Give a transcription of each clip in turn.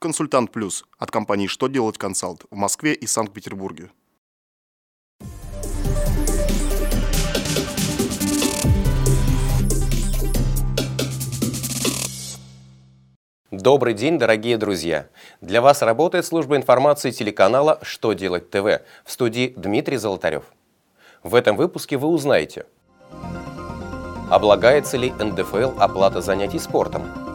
Консультант Плюс от компании «Что делать консалт» в Москве и Санкт-Петербурге. Добрый день, дорогие друзья! Для вас работает служба информации телеканала «Что делать ТВ» в студии Дмитрий Золотарев. В этом выпуске вы узнаете, облагается ли НДФЛ оплата занятий спортом,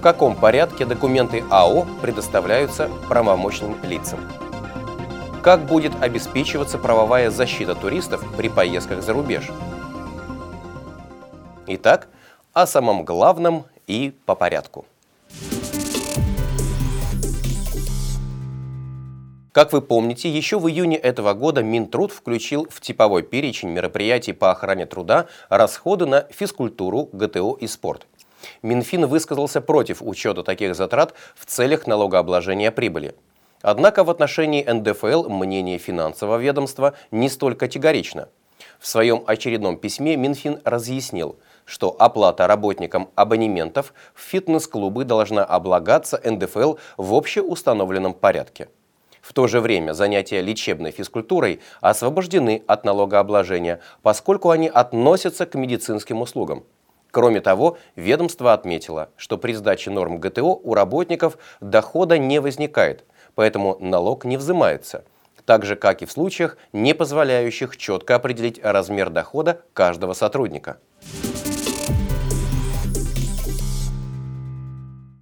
в каком порядке документы АО предоставляются правомочным лицам, как будет обеспечиваться правовая защита туристов при поездках за рубеж. Итак, о самом главном и по порядку. Как вы помните, еще в июне этого года Минтруд включил в типовой перечень мероприятий по охране труда расходы на физкультуру, ГТО и спорт. Минфин высказался против учета таких затрат в целях налогообложения прибыли. Однако в отношении НДФЛ мнение финансового ведомства не столь категорично. В своем очередном письме Минфин разъяснил, что оплата работникам абонементов в фитнес-клубы должна облагаться НДФЛ в общеустановленном порядке. В то же время занятия лечебной физкультурой освобождены от налогообложения, поскольку они относятся к медицинским услугам. Кроме того, ведомство отметило, что при сдаче норм ГТО у работников дохода не возникает, поэтому налог не взимается, так же, как и в случаях, не позволяющих четко определить размер дохода каждого сотрудника.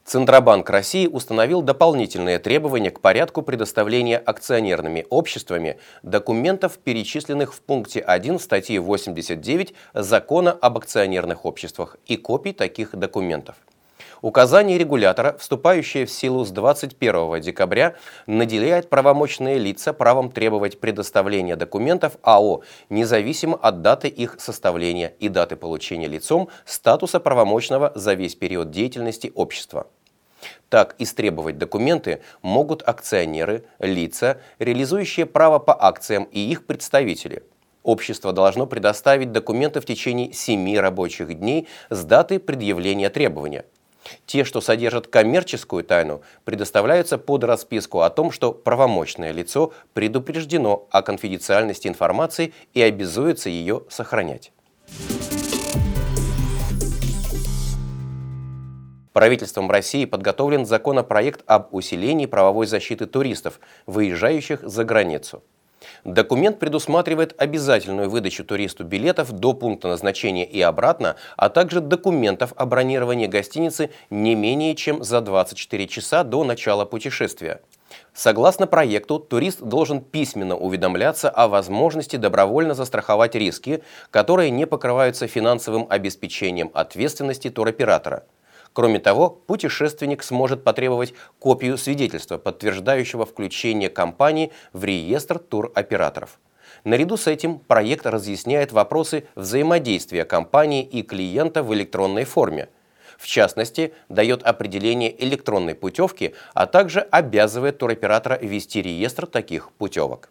Центробанк России установил дополнительные требования к порядку предоставления акционерными обществами документов, перечисленных в пункте 1 статьи 89 Закона об акционерных обществах и копий таких документов. Указание регулятора, вступающее в силу с 21 декабря, наделяет правомочные лица правом требовать предоставления документов АО, независимо от даты их составления и даты получения лицом статуса правомочного за весь период деятельности общества. Так истребовать документы могут акционеры, лица, реализующие право по акциям и их представители. Общество должно предоставить документы в течение 7 рабочих дней с даты предъявления требования. Те, что содержат коммерческую тайну, предоставляются под расписку о том, что правомочное лицо предупреждено о конфиденциальности информации и обязуется ее сохранять. Правительством России подготовлен законопроект об усилении правовой защиты туристов, выезжающих за границу. Документ предусматривает обязательную выдачу туристу билетов до пункта назначения и обратно, а также документов о бронировании гостиницы не менее чем за 24 часа до начала путешествия. Согласно проекту, турист должен письменно уведомляться о возможности добровольно застраховать риски, которые не покрываются финансовым обеспечением ответственности туроператора – Кроме того, путешественник сможет потребовать копию свидетельства, подтверждающего включение компании в реестр туроператоров. Наряду с этим проект разъясняет вопросы взаимодействия компании и клиента в электронной форме. В частности, дает определение электронной путевки, а также обязывает туроператора вести реестр таких путевок.